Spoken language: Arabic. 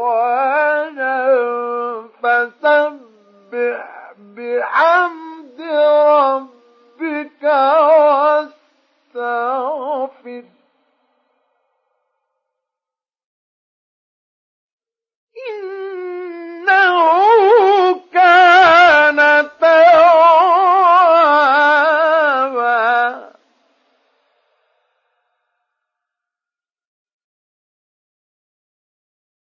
شهوانا فسبح بحمد ربك.